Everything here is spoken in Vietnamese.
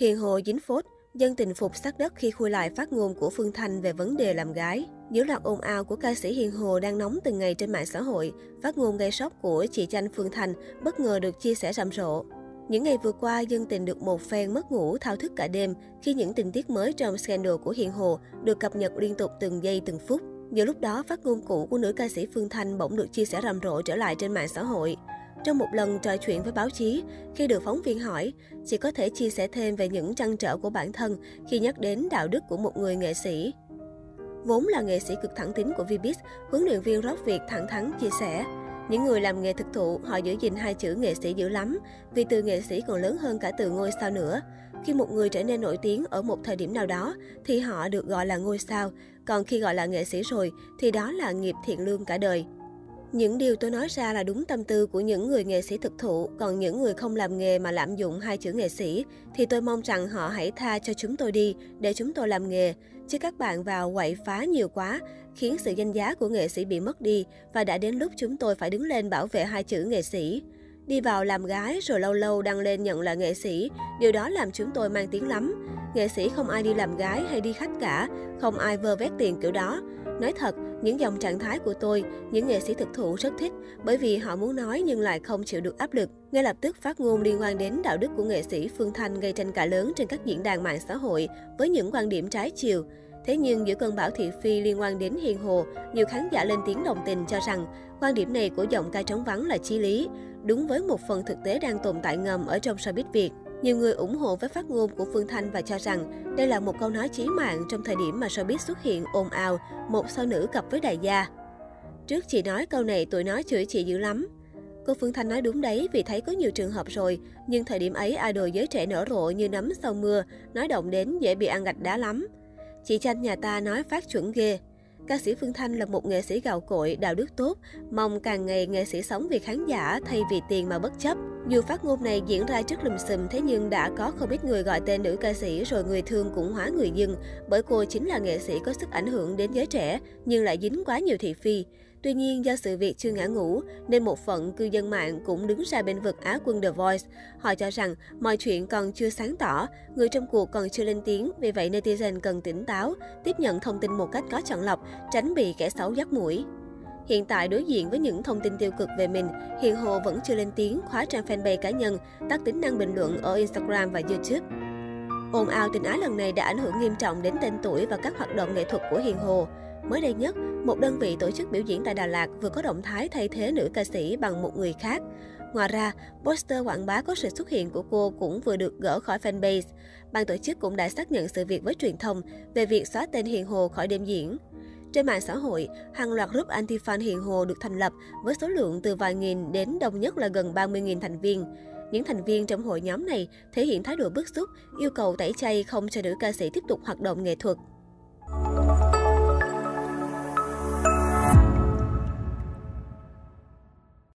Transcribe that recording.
Hiền Hồ dính phốt, dân tình phục sắc đất khi khui lại phát ngôn của Phương Thanh về vấn đề làm gái. Những loạt ồn ào của ca sĩ Hiền Hồ đang nóng từng ngày trên mạng xã hội, phát ngôn gây sốc của chị Chanh Phương Thanh bất ngờ được chia sẻ rầm rộ. Những ngày vừa qua, dân tình được một phen mất ngủ thao thức cả đêm khi những tình tiết mới trong scandal của Hiền Hồ được cập nhật liên tục từng giây từng phút. Nhiều lúc đó, phát ngôn cũ của nữ ca sĩ Phương Thanh bỗng được chia sẻ rầm rộ trở lại trên mạng xã hội. Trong một lần trò chuyện với báo chí, khi được phóng viên hỏi, chị có thể chia sẻ thêm về những trăn trở của bản thân khi nhắc đến đạo đức của một người nghệ sĩ. Vốn là nghệ sĩ cực thẳng tính của Vbiz, huấn luyện viên rock Việt thẳng thắn chia sẻ. Những người làm nghề thực thụ, họ giữ gìn hai chữ nghệ sĩ dữ lắm, vì từ nghệ sĩ còn lớn hơn cả từ ngôi sao nữa. Khi một người trở nên nổi tiếng ở một thời điểm nào đó, thì họ được gọi là ngôi sao, còn khi gọi là nghệ sĩ rồi, thì đó là nghiệp thiện lương cả đời. Những điều tôi nói ra là đúng tâm tư của những người nghệ sĩ thực thụ, còn những người không làm nghề mà lạm dụng hai chữ nghệ sĩ, thì tôi mong rằng họ hãy tha cho chúng tôi đi, để chúng tôi làm nghề. Chứ các bạn vào quậy phá nhiều quá, khiến sự danh giá của nghệ sĩ bị mất đi, và đã đến lúc chúng tôi phải đứng lên bảo vệ hai chữ nghệ sĩ. Đi vào làm gái rồi lâu lâu đăng lên nhận là nghệ sĩ, điều đó làm chúng tôi mang tiếng lắm. Nghệ sĩ không ai đi làm gái hay đi khách cả, không ai vơ vét tiền kiểu đó. Nói thật, những dòng trạng thái của tôi, những nghệ sĩ thực thụ rất thích bởi vì họ muốn nói nhưng lại không chịu được áp lực. Ngay lập tức phát ngôn liên quan đến đạo đức của nghệ sĩ Phương Thanh gây tranh cãi lớn trên các diễn đàn mạng xã hội với những quan điểm trái chiều. Thế nhưng giữa cơn bão thị phi liên quan đến Hiền Hồ, nhiều khán giả lên tiếng đồng tình cho rằng quan điểm này của giọng ca trống vắng là chí lý, đúng với một phần thực tế đang tồn tại ngầm ở trong showbiz Việt. Nhiều người ủng hộ với phát ngôn của Phương Thanh và cho rằng đây là một câu nói chí mạng trong thời điểm mà showbiz xuất hiện ồn ào một sao nữ cặp với đại gia. Trước chị nói câu này tụi nói chửi chị dữ lắm. Cô Phương Thanh nói đúng đấy vì thấy có nhiều trường hợp rồi, nhưng thời điểm ấy idol giới trẻ nở rộ như nấm sau mưa, nói động đến dễ bị ăn gạch đá lắm. Chị Chanh nhà ta nói phát chuẩn ghê. Ca sĩ Phương Thanh là một nghệ sĩ gạo cội, đạo đức tốt, mong càng ngày nghệ sĩ sống vì khán giả thay vì tiền mà bất chấp. Dù phát ngôn này diễn ra trước lùm xùm thế nhưng đã có không ít người gọi tên nữ ca sĩ rồi người thương cũng hóa người dân bởi cô chính là nghệ sĩ có sức ảnh hưởng đến giới trẻ nhưng lại dính quá nhiều thị phi. Tuy nhiên, do sự việc chưa ngã ngủ, nên một phận cư dân mạng cũng đứng ra bên vực Á quân The Voice. Họ cho rằng mọi chuyện còn chưa sáng tỏ, người trong cuộc còn chưa lên tiếng, vì vậy netizen cần tỉnh táo, tiếp nhận thông tin một cách có chọn lọc, tránh bị kẻ xấu dắt mũi. Hiện tại đối diện với những thông tin tiêu cực về mình, Hiền Hồ vẫn chưa lên tiếng khóa trang fanpage cá nhân, tắt tính năng bình luận ở Instagram và YouTube. Ồn ào tình ái lần này đã ảnh hưởng nghiêm trọng đến tên tuổi và các hoạt động nghệ thuật của Hiền Hồ. Mới đây nhất, một đơn vị tổ chức biểu diễn tại Đà Lạt vừa có động thái thay thế nữ ca sĩ bằng một người khác. Ngoài ra, poster quảng bá có sự xuất hiện của cô cũng vừa được gỡ khỏi fanpage. Ban tổ chức cũng đã xác nhận sự việc với truyền thông về việc xóa tên Hiền Hồ khỏi đêm diễn. Trên mạng xã hội, hàng loạt group anti-fan Hiền Hồ được thành lập với số lượng từ vài nghìn đến đông nhất là gần 30.000 thành viên. Những thành viên trong hội nhóm này thể hiện thái độ bức xúc, yêu cầu tẩy chay không cho nữ ca sĩ tiếp tục hoạt động nghệ thuật.